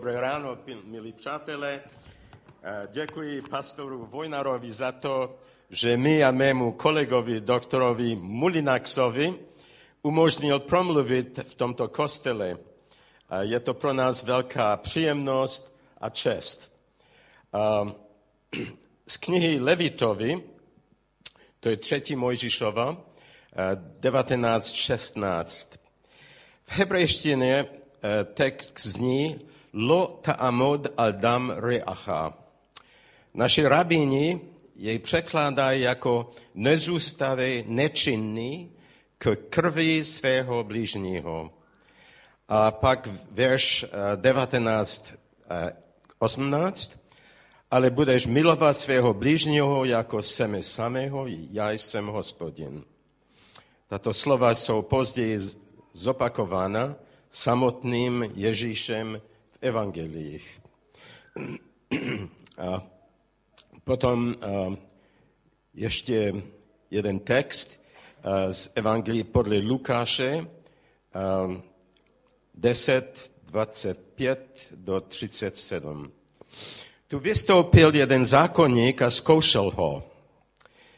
Dobré ráno, milí přátelé. Děkuji pastoru Vojnarovi za to, že mi a mému kolegovi, doktorovi Mulinaxovi, umožnil promluvit v tomto kostele. Je to pro nás velká příjemnost a čest. Z knihy Levitovi, to je třetí Mojžišova, 1916. V hebrejštině text zní Lo ta'amod al dam reacha. Naši rabíni jej překládají jako nezůstavej nečinný k krvi svého blížního. A pak verš 19, 18. Ale budeš milovat svého blížního jako sebe samého, já jsem hospodin. Tato slova jsou později zopakována samotným Ježíšem v evangelích. A potom ještě jeden text z evangelii podle Lukáše 10, 25 do 37. Tu vystoupil jeden zákonník a zkoušel ho.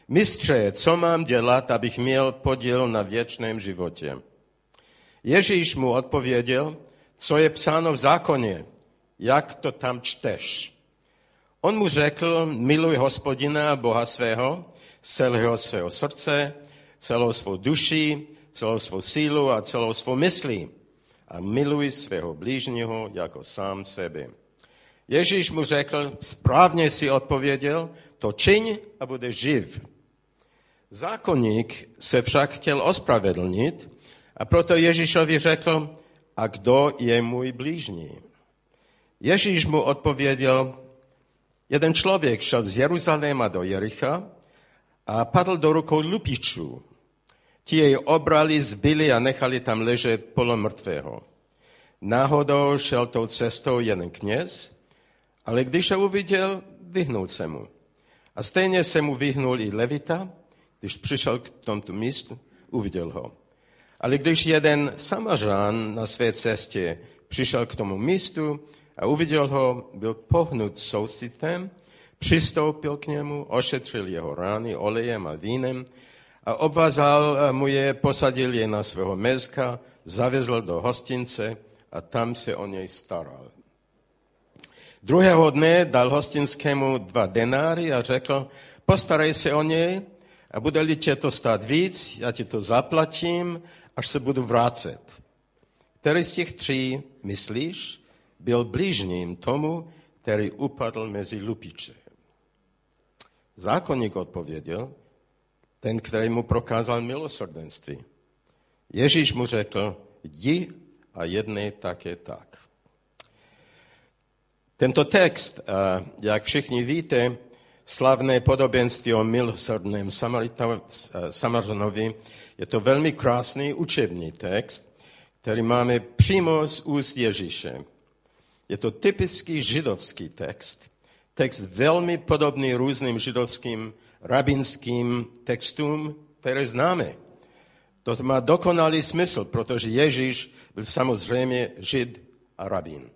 Mistře, co mám dělat, abych měl podíl na věčném životě? Ježíš mu odpověděl, co je psáno v zákoně, jak to tam čteš. On mu řekl, miluj hospodina Boha svého, celého svého srdce, celou svou duši, celou svou sílu a celou svou myslí. A miluj svého blížního jako sám sebe. Ježíš mu řekl, správně si odpověděl, to čiň a bude živ. Zákonník se však chtěl ospravedlnit a proto Ježíšovi řekl, a kdo je můj blížní? Ježíš mu odpověděl, jeden člověk šel z Jeruzaléma do Jericha a padl do rukou lupičů. Ti jej obrali, zbyli a nechali tam ležet polomrtvého. Náhodou šel tou cestou jeden kněz, ale když ho uviděl, vyhnul se mu. A stejně se mu vyhnul i Levita, když přišel k tomto místu, uviděl ho. Ale když jeden samařán na své cestě přišel k tomu místu a uviděl ho, byl pohnut soucitem, přistoupil k němu, ošetřil jeho rány olejem a vínem a obvazal mu je, posadil je na svého mezka, zavezl do hostince a tam se o něj staral. Druhého dne dal hostinskému dva denáry a řekl, postarej se o něj a bude-li tě to stát víc, já ti to zaplatím až se budu vrátit. Který z těch tří, myslíš, byl blížním tomu, který upadl mezi lupiče? Zákonník odpověděl, ten, který mu prokázal milosrdenství. Ježíš mu řekl, jdi a jednej také tak. Tento text, jak všichni víte, slavné podobenství o milosrdném Samařanovi je to velmi krásný učební text, který máme přímo z úst Ježíše. Je to typický židovský text, text velmi podobný různým židovským rabinským textům, které známe. To má dokonalý smysl, protože Ježíš byl samozřejmě žid a rabín.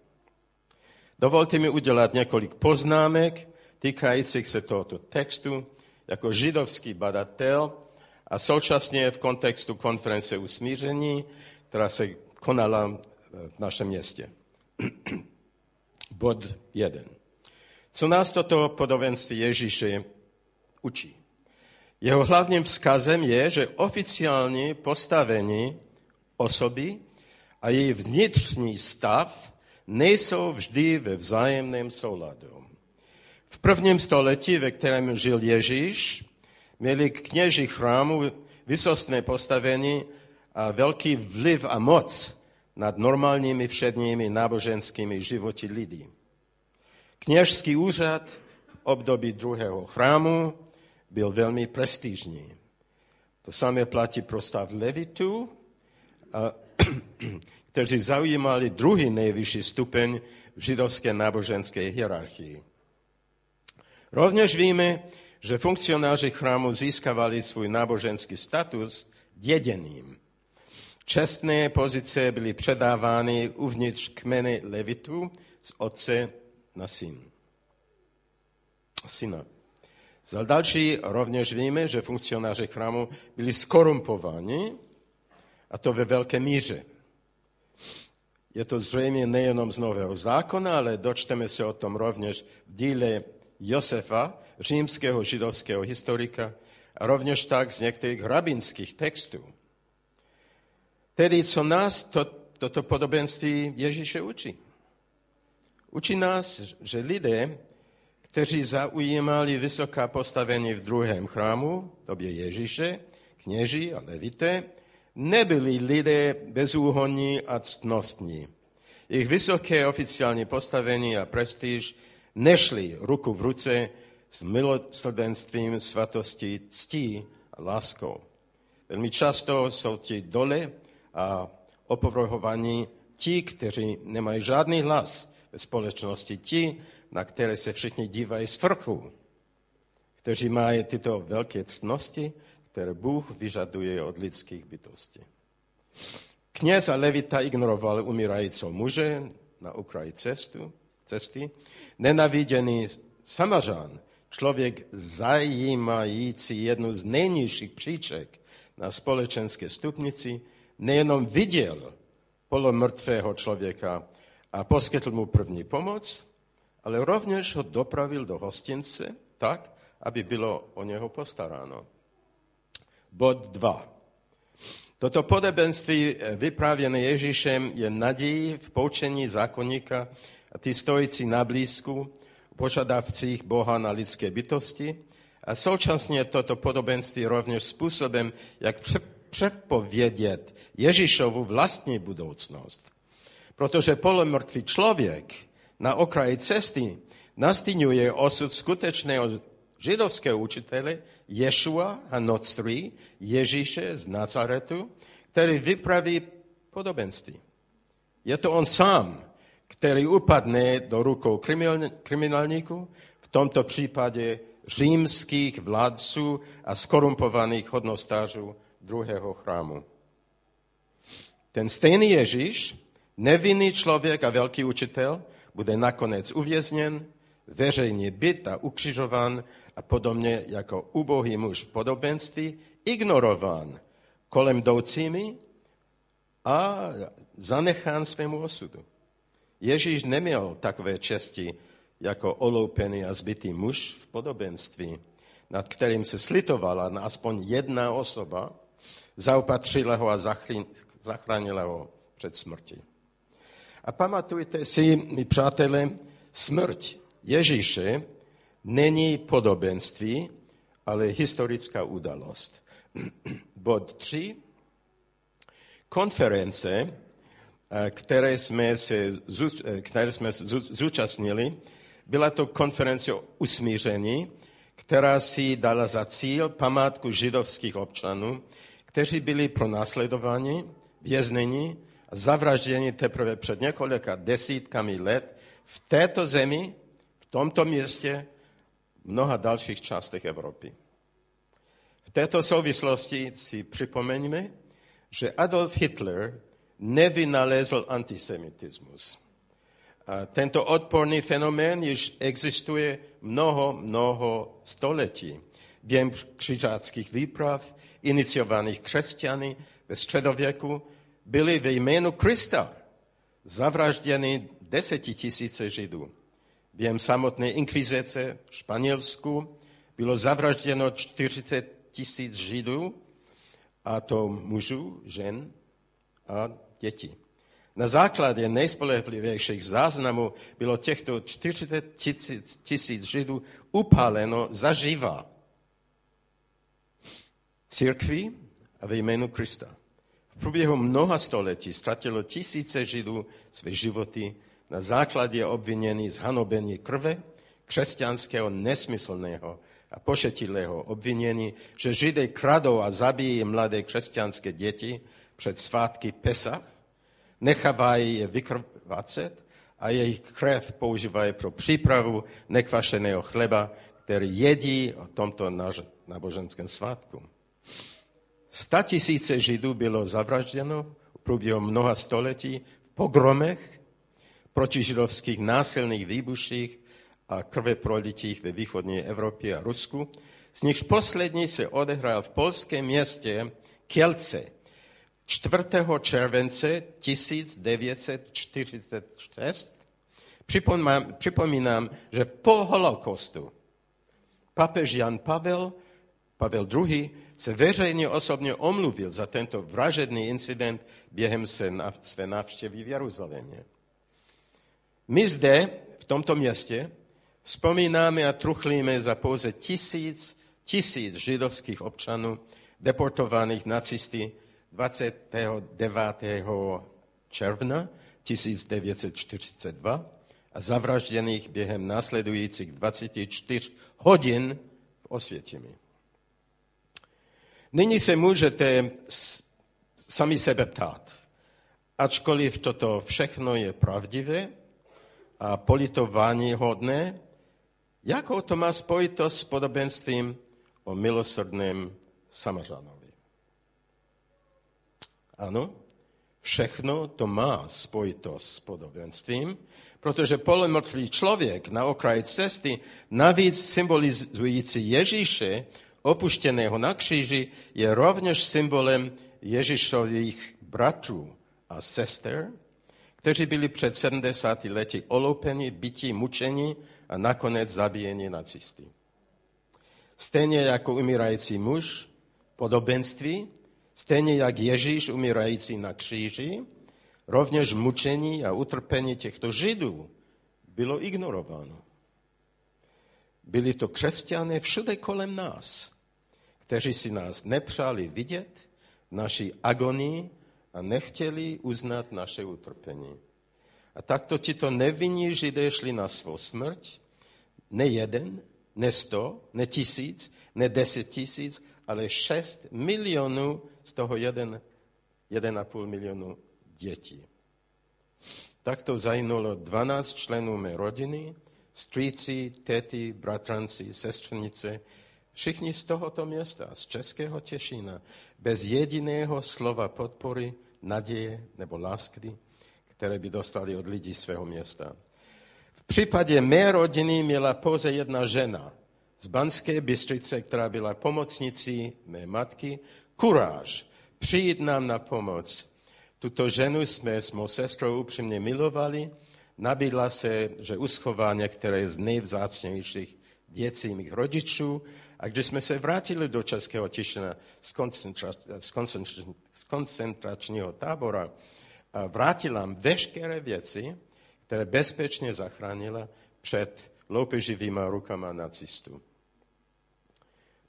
Dovolte mi udělat několik poznámek týkajících se tohoto textu. Jako židovský badatel a současně v kontextu konference usmíření, která se konala v našem městě. Bod 1. Co nás toto podobenství Ježíše učí? Jeho hlavním vzkazem je, že oficiální postavení osoby a její vnitřní stav nejsou vždy ve vzájemném souladu. V prvním století, ve kterém žil Ježíš, měli kněži chrámu vysostné postavení a velký vliv a moc nad normálními všedními náboženskými životy lidí. Kněžský úřad v období druhého chrámu byl velmi prestižní. To samé platí pro stav Levitu, kteří zaujímali druhý nejvyšší stupeň v židovské náboženské hierarchii. Rovněž víme, že funkcionáři chrámu získávali svůj náboženský status děděním. Čestné pozice byly předávány uvnitř kmeny Levitu z otce na syn. Syna. Za další rovněž víme, že funkcionáři chrámu byli skorumpovaní, a to ve velké míře. Je to zřejmě nejenom z Nového zákona, ale dočteme se o tom rovněž v díle Josefa, římského židovského historika, a rovněž tak z některých rabinských textů. Tedy co nás to, toto podobenství Ježíše učí? Učí nás, že lidé, kteří zaujímali vysoká postavení v druhém chrámu, době Ježíše, kněží a levité, nebyli lidé bezúhonní a ctnostní. Jejich vysoké oficiální postavení a prestiž nešli ruku v ruce s milosrdenstvím svatosti, ctí a láskou. Velmi často jsou ti dole a opovrhovaní ti, kteří nemají žádný hlas ve společnosti, ti, na které se všichni dívají z vrchu, kteří mají tyto velké ctnosti, které Bůh vyžaduje od lidských bytostí. Kněz a levita ignoroval umírajícího muže na okraji cestu, cesty. Nenaviděný samařán, člověk zajímající jednu z nejnižších příček na společenské stupnici, nejenom viděl polomrtvého člověka a poskytl mu první pomoc, ale rovněž ho dopravil do hostince tak, aby bylo o něho postaráno. Bod 2. Toto podobenství vyprávěné Ježíšem je nadějí v poučení zákonníka a ty stojící na blízku, požadavcích Boha na lidské bytosti. A současně toto podobenství rovněž způsobem, jak předpovědět Ježíšovu vlastní budoucnost. Protože polomrtvý člověk na okraji cesty nastínuje osud skutečného židovského učitele Ješua Hanocri, Ježíše z Nazaretu, který vypraví podobenství. Je to on sám, který upadne do rukou kriminálníků, v tomto případě římských vládců a skorumpovaných hodnostářů druhého chrámu. Ten stejný Ježíš, nevinný člověk a velký učitel, bude nakonec uvězněn, veřejně byt a ukřižován a podobně jako ubohý muž v podobenství, ignorován kolem jdoucími a zanechán svému osudu. Ježíš neměl takové česti jako oloupený a zbytý muž v podobenství, nad kterým se slitovala na aspoň jedna osoba, zaopatřila ho a zachránila ho před smrti. A pamatujte si, mi přátelé, smrť Ježíše není podobenství, ale historická událost. Bod 3. Konference, které jsme se, eh, které jsme zúčastnili, byla to konference o usmíření, která si dala za cíl památku židovských občanů, kteří byli pronásledováni, vězněni a zavražděni teprve před několika desítkami let v této zemi, v tomto městě mnoha dalších částech Evropy. V této souvislosti si připomeňme, že Adolf Hitler nevynalezl antisemitismus. A tento odporný fenomén již existuje mnoho, mnoho století. Během křižáckých výprav, iniciovaných křesťany ve středověku, byly ve jménu Krista zavražděny desetitisíce židů. Během samotné inkvizice v Španělsku bylo zavražděno 40 tisíc židů, a to mužů, žen a dětí. Na základě nejspolehlivějších záznamů bylo těchto 40 tisíc, židů upáleno zaživa církví a ve jménu Krista. V průběhu mnoha století ztratilo tisíce židů své životy na základě obvinění z hanobení krve, křesťanského nesmyslného a pošetilého obvinění, že Židé kradou a zabíjí mladé křesťanské děti před svátky Pesach, nechávají je vykrvácet a jejich krev používají pro přípravu nekvašeného chleba, který jedí o tomto náboženském svátku. Sta tisíce Židů bylo zavražděno v průběhu mnoha století v pogromech protižidovských násilných výbuších a krve prolitích ve východní Evropě a Rusku, z nichž poslední se odehrál v polském městě Kielce 4. července 1946. Připomínám, připomínám, že po holokaustu papež Jan Pavel, Pavel II. se veřejně osobně omluvil za tento vražedný incident během své návštěvy v Jeruzalémě. My zde, v tomto městě, vzpomínáme a truchlíme za pouze tisíc, tisíc židovských občanů deportovaných nacisty 29. června 1942 a zavražděných během následujících 24 hodin v Osvětimi. Nyní se můžete sami sebe ptát, ačkoliv toto všechno je pravdivé a politování hodné, jakou to má spojitost s podobenstvím o milosrdném Samařanovi. Ano, všechno to má spojitost s podobenstvím, protože polomrtvý člověk na okraji cesty, navíc symbolizující Ježíše, opuštěného na kříži, je rovněž symbolem Ježíšových bratrů a sester, kteří byli před 70 lety oloupeni, bytí, mučeni a nakonec zabíjeni nacisty. Stejně jako umírající muž, podobenství, stejně jak Ježíš umírající na kříži, rovněž mučení a utrpení těchto židů bylo ignorováno. Byli to křesťané všude kolem nás, kteří si nás nepřáli vidět, naší agonii a nechtěli uznat naše utrpení. A takto tito nevinní židé šli na svou smrť, ne jeden, ne sto, ne tisíc, ne deset tisíc, ale šest milionů, z toho jeden, jeden a půl milionu dětí. Tak to zajímalo 12 členů mé rodiny, strýci, tety, bratranci, sestřenice, všichni z tohoto města, z Českého Těšína, bez jediného slova podpory, naděje nebo lásky, které by dostali od lidí svého města. V případě mé rodiny měla pouze jedna žena z Banské Bystrice, která byla pomocnicí mé matky, kuráž přijít nám na pomoc. Tuto ženu jsme s mou sestrou upřímně milovali, nabídla se, že uschová některé z nejvzácnějších věcí mých rodičů. A když jsme se vrátili do Českého Tišina z, koncentra, z, koncentra, z koncentračního tábora, vrátila nám veškeré věci, které bezpečně zachránila před loupeživýma rukama nacistů.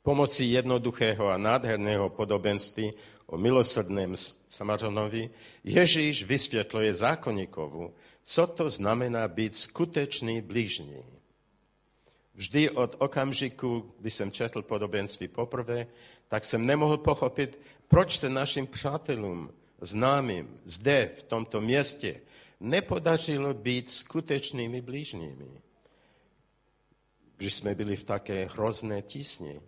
Pomocí jednoduchého a nádherného podobenství o milosrdném Samařanovi Ježíš vysvětluje zákonníkovu, co to znamená být skutečný blížní. Vždy od okamžiku, kdy jsem četl podobenství poprvé, tak jsem nemohl pochopit, proč se našim přátelům, známým zde, v tomto městě, nepodařilo být skutečnými blížními. Když jsme byli v také hrozné tísni,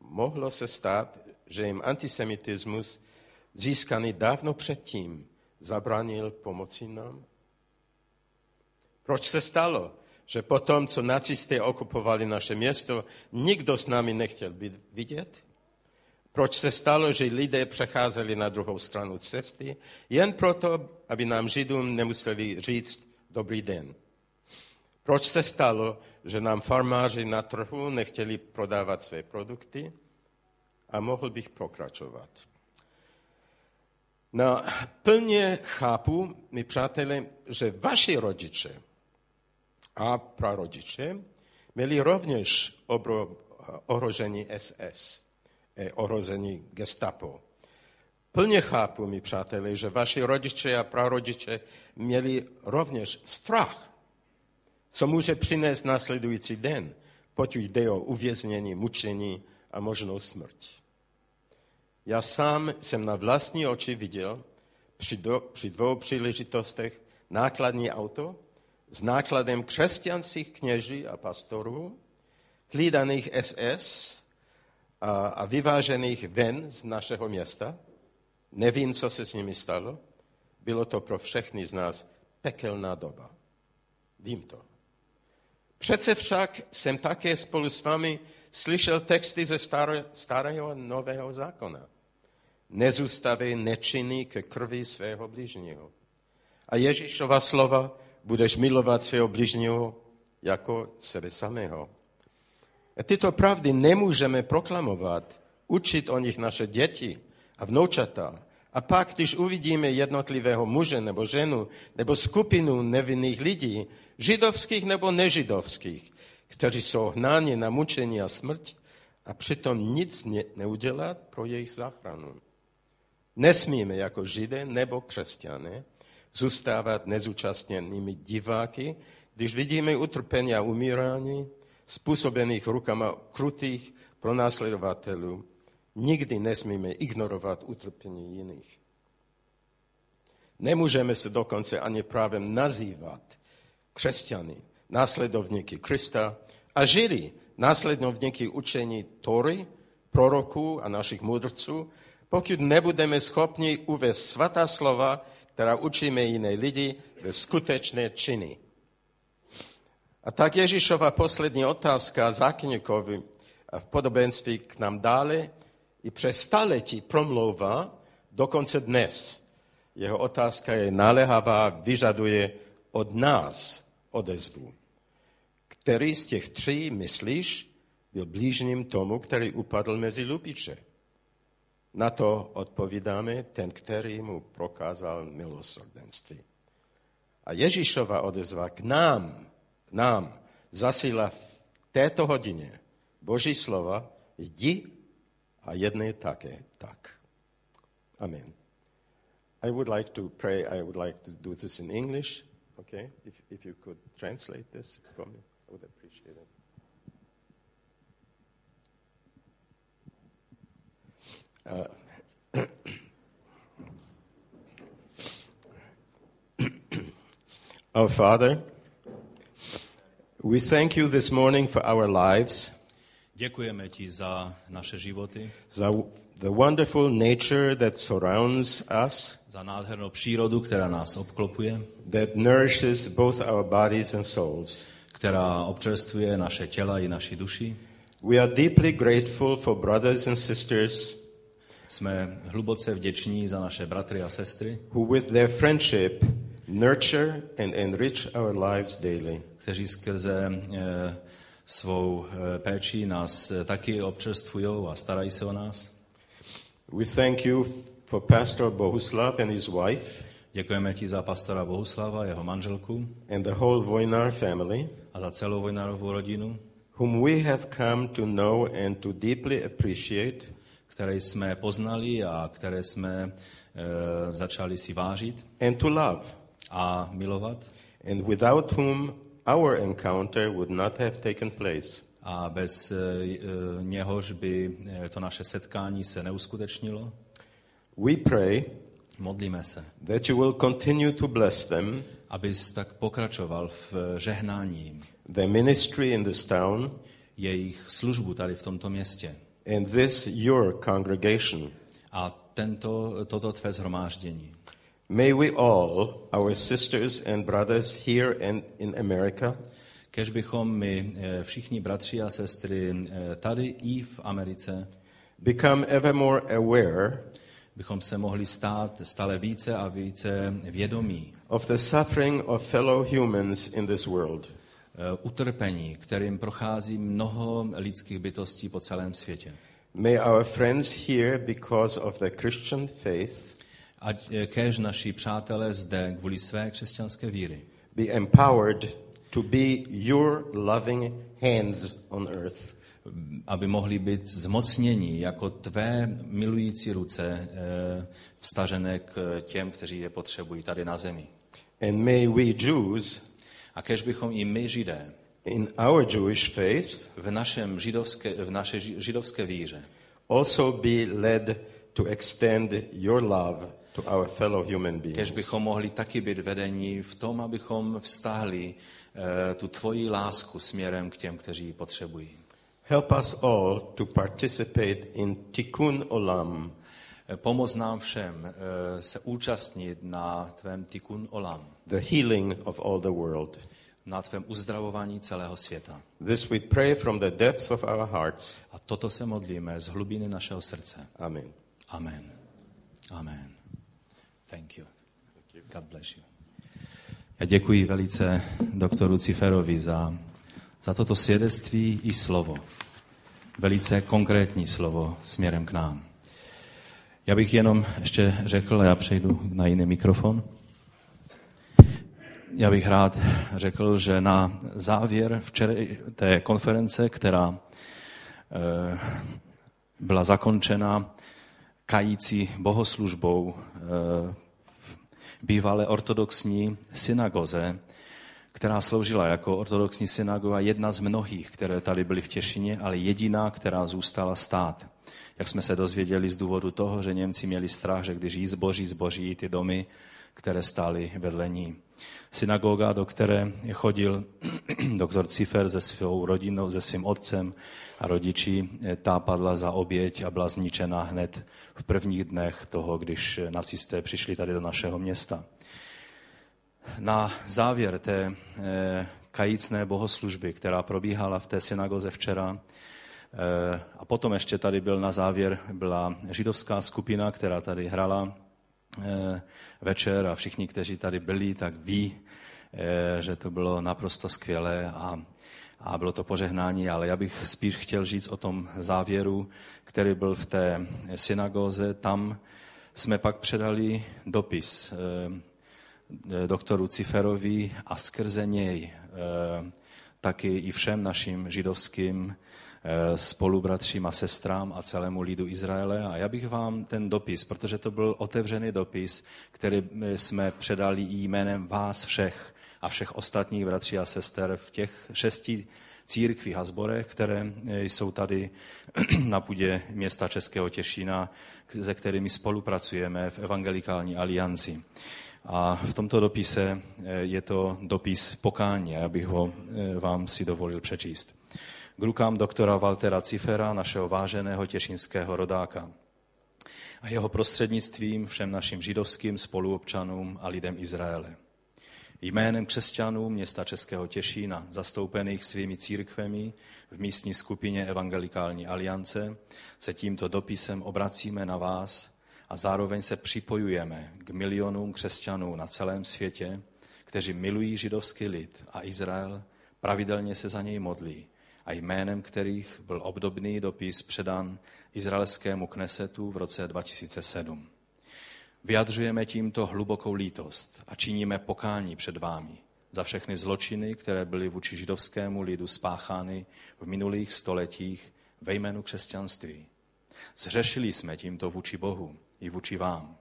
mohlo se stát, že jim antisemitismus, získaný dávno předtím, zabránil pomoci nám? Proč se stalo, že potom, co nacisté okupovali naše město, nikdo s námi nechtěl být vidět? Proč se stalo, že lidé přecházeli na druhou stranu cesty, jen proto, aby nám Židům nemuseli říct dobrý den? Proč se stalo, že nám farmáři na trhu nechtěli prodávat své produkty? A mohl bych pokračovat. No, plně chápu, mi přátelé, že vaši rodiče a prarodiče měli rovněž obro, ohrožení SS, eh, ohrožení gestapo. Plně chápu, mi přátelé, že vaši rodiče a prarodiče měli rovněž strach, co může přinést následující den, pokud jde o uvěznění, mučení a možnou smrt. Já sám jsem na vlastní oči viděl při, do, při dvou příležitostech nákladní auto s nákladem křesťanských kněží a pastorů, hlídaných SS a, a vyvážených ven z našeho města. Nevím, co se s nimi stalo. Bylo to pro všechny z nás pekelná doba. Vím to. Přece však jsem také spolu s vámi slyšel texty ze starého nového zákona. Nezůstavej nečinný ke krvi svého bližního. A Ježíšova slova budeš milovat svého bližního jako sebe samého. A tyto pravdy nemůžeme proklamovat, učit o nich naše děti a vnoučata. A pak, když uvidíme jednotlivého muže nebo ženu nebo skupinu nevinných lidí, židovských nebo nežidovských, kteří jsou hnáni na mučení a smrt a přitom nic ne- neudělat pro jejich záchranu. Nesmíme jako židé nebo křesťané zůstávat nezúčastněnými diváky, když vidíme utrpení a umírání způsobených rukama krutých pronásledovatelů. Nikdy nesmíme ignorovat utrpení jiných. Nemůžeme se dokonce ani právem nazývat křesťany, následovníky Krista a žili následovníky učení Tory, proroků a našich mudrců, pokud nebudeme schopni uvést svatá slova, která učíme jiné lidi ve skutečné činy. A tak Ježíšova poslední otázka základníkovi v podobenství k nám dále i přes staletí promlouvá dokonce dnes. Jeho otázka je naléhavá, vyžaduje od nás odezvu. Který z těch tří, myslíš, byl blížním tomu, který upadl mezi lupiče? Na to odpovídáme ten, který mu prokázal milosrdenství. A Ježíšova odezva k nám, k nám, zasílá v této hodině Boží slova, jdi a jednej také tak. Amen. I would like to pray, I would like to do this in English. Okay, if, if you could translate this for me, I would appreciate it. Uh, Our Father, we thank you this morning for our lives, Děkujeme ti za naše životy, za the wonderful nature that surrounds us, za nádhernou přírodu, která nás obklopuje, that nourishes both our bodies and souls. která občerstvuje naše těla i naši duši. We are deeply grateful for brothers and sisters Jsme hluboce vděční za naše bratry a sestry, who, with their friendship, nurture and enrich our lives daily. kteří skrze eh, svou eh, péči nás eh, taky občerstvují a starají se o nás. We thank you for Pastor Bohuslav and his wife Děkujeme ti za pastora Bohuslava, jeho manželku and the whole Vojnar family, a za celou Vojnarovou rodinu, whom we have come to know and to deeply appreciate, které jsme poznali a které jsme eh, začali si vážit and to love, a milovat. and without whom our encounter would not have taken place. a bez eh, něhož by eh, to naše setkání se neuskutečnilo. We pray Modlíme se, that you will continue to bless them, abys tak pokračoval v žehnání their ministry in this town, jejich službu tady v tomto městě. and this your congregation. A tento, toto tvé zhromáždění. May we all, our sisters and brothers here and in America, Kež bychom my eh, všichni bratři a sestry eh, tady i v Americe, become ever more aware bychom se mohli stát stále více a více vědomí of the suffering of fellow humans in this world. eh, utrpení, kterým prochází mnoho lidských bytostí po celém světě. May our friends here, because of their Christian faith, Ať eh, kéž naši přátelé zde kvůli své křesťanské víry, be empowered to be your loving hands on earth. aby mohli být zmocněni jako tvé milující ruce eh, vstažené k těm, kteří je potřebují tady na zemi. And may we Jews, A kež bychom i my, Židé, in our Jewish faith, v, našem židovské, v naše ži- židovské víře also be led to extend your love to our fellow human Kež beings. bychom mohli taky být vedení v tom, abychom vztáhli eh, tu tvoji lásku směrem k těm, kteří ji potřebují. Help us all to participate in tikkun olam, Eh, Pomoz nám všem eh, se účastnit na tvém tikun olam, the healing of all the world. na tvém uzdravování celého světa. This we pray from the depths of our hearts. A toto se modlíme z hlubiny našeho srdce. Amen. Amen. Amen. Thank you. God bless you. Já děkuji velice doktoru Ciferovi za, za toto svědectví i slovo. Velice konkrétní slovo směrem k nám. Já bych jenom ještě řekl, já přejdu na jiný mikrofon. Já bych rád řekl, že na závěr včera té konference, která eh, byla zakončena kající bohoslužbou eh, bývalé ortodoxní synagoze, která sloužila jako ortodoxní synagoga, jedna z mnohých, které tady byly v Těšině, ale jediná, která zůstala stát. Jak jsme se dozvěděli z důvodu toho, že Němci měli strach, že když jí zboží, zboží ty domy, které stály vedle ní. Synagoga, do které chodil doktor Cifer se svou rodinou, se svým otcem a rodiči, ta padla za oběť a byla zničena hned v prvních dnech toho, když nacisté přišli tady do našeho města. Na závěr té eh, kajícné bohoslužby, která probíhala v té synagoze včera, eh, a potom ještě tady byl na závěr, byla židovská skupina, která tady hrala eh, večer a všichni, kteří tady byli, tak ví, že to bylo naprosto skvělé a, a bylo to požehnání, ale já bych spíš chtěl říct o tom závěru, který byl v té synagoze. Tam jsme pak předali dopis doktoru Ciferovi a skrze něj taky i všem našim židovským spolubratřím a sestrám a celému lidu Izraele. A já bych vám ten dopis, protože to byl otevřený dopis, který jsme předali jménem vás všech a všech ostatních bratří a sester v těch šesti církvích a zborech, které jsou tady na půdě města Českého Těšína, se kterými spolupracujeme v Evangelikální alianci. A v tomto dopise je to dopis pokání, já bych ho vám si dovolil přečíst. K rukám doktora Waltera Cifera, našeho váženého těšinského rodáka a jeho prostřednictvím všem našim židovským spoluobčanům a lidem Izraele. Jménem křesťanů města Českého Těšína, zastoupených svými církvemi v místní skupině Evangelikální aliance, se tímto dopisem obracíme na vás a zároveň se připojujeme k milionům křesťanů na celém světě, kteří milují židovský lid a Izrael, pravidelně se za něj modlí a jménem kterých byl obdobný dopis předán izraelskému knesetu v roce 2007. Vyjadřujeme tímto hlubokou lítost a činíme pokání před vámi za všechny zločiny, které byly vůči židovskému lidu spáchány v minulých stoletích ve jménu křesťanství. Zřešili jsme tímto vůči Bohu i vůči vám.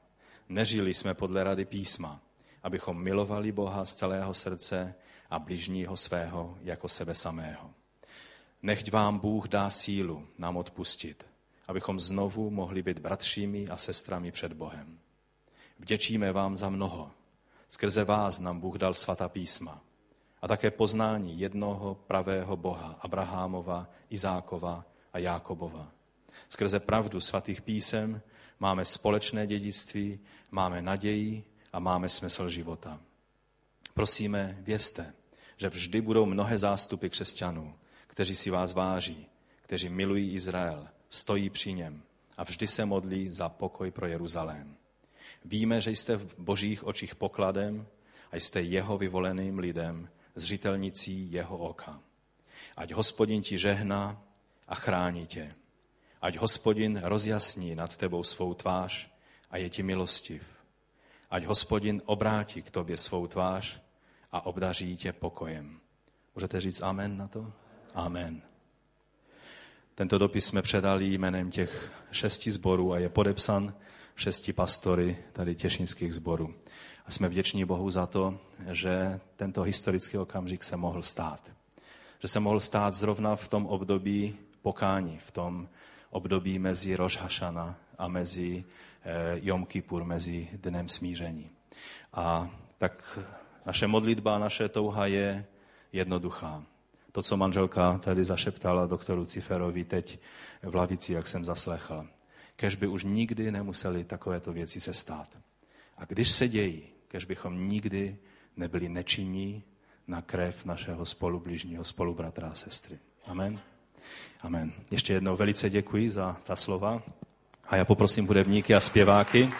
Nežili jsme podle rady písma, abychom milovali Boha z celého srdce a bližního svého jako sebe samého. Nechť vám Bůh dá sílu nám odpustit, abychom znovu mohli být bratřími a sestrami před Bohem. Vděčíme vám za mnoho. Skrze vás nám Bůh dal svatá písma a také poznání jednoho pravého Boha, Abrahámova, Izákova a Jákobova. Skrze pravdu svatých písem máme společné dědictví, máme naději a máme smysl života. Prosíme, vězte, že vždy budou mnohé zástupy křesťanů, kteří si vás váží, kteří milují Izrael, stojí při něm a vždy se modlí za pokoj pro Jeruzalém. Víme, že jste v božích očích pokladem a jste jeho vyvoleným lidem, zřitelnicí jeho oka. Ať hospodin ti žehná a chrání tě. Ať hospodin rozjasní nad tebou svou tvář a je ti milostiv. Ať hospodin obrátí k tobě svou tvář a obdaří tě pokojem. Můžete říct amen na to? Amen. Tento dopis jsme předali jménem těch šesti zborů a je podepsan šesti pastory tady těšinských zborů. A jsme vděční Bohu za to, že tento historický okamžik se mohl stát. Že se mohl stát zrovna v tom období pokání, v tom období mezi Rosh a mezi eh, Jom Kippur, mezi Dnem smíření. A tak naše modlitba, naše touha je jednoduchá. To, co manželka tady zašeptala doktoru Ciferovi teď v lavici, jak jsem zaslechl. Kež by už nikdy nemuseli takovéto věci se stát. A když se dějí, kež bychom nikdy nebyli nečinní, na krev našeho spolubližního, spolubratra a sestry. Amen. Amen. Ještě jednou velice děkuji za ta slova. A já poprosím budevníky a zpěváky,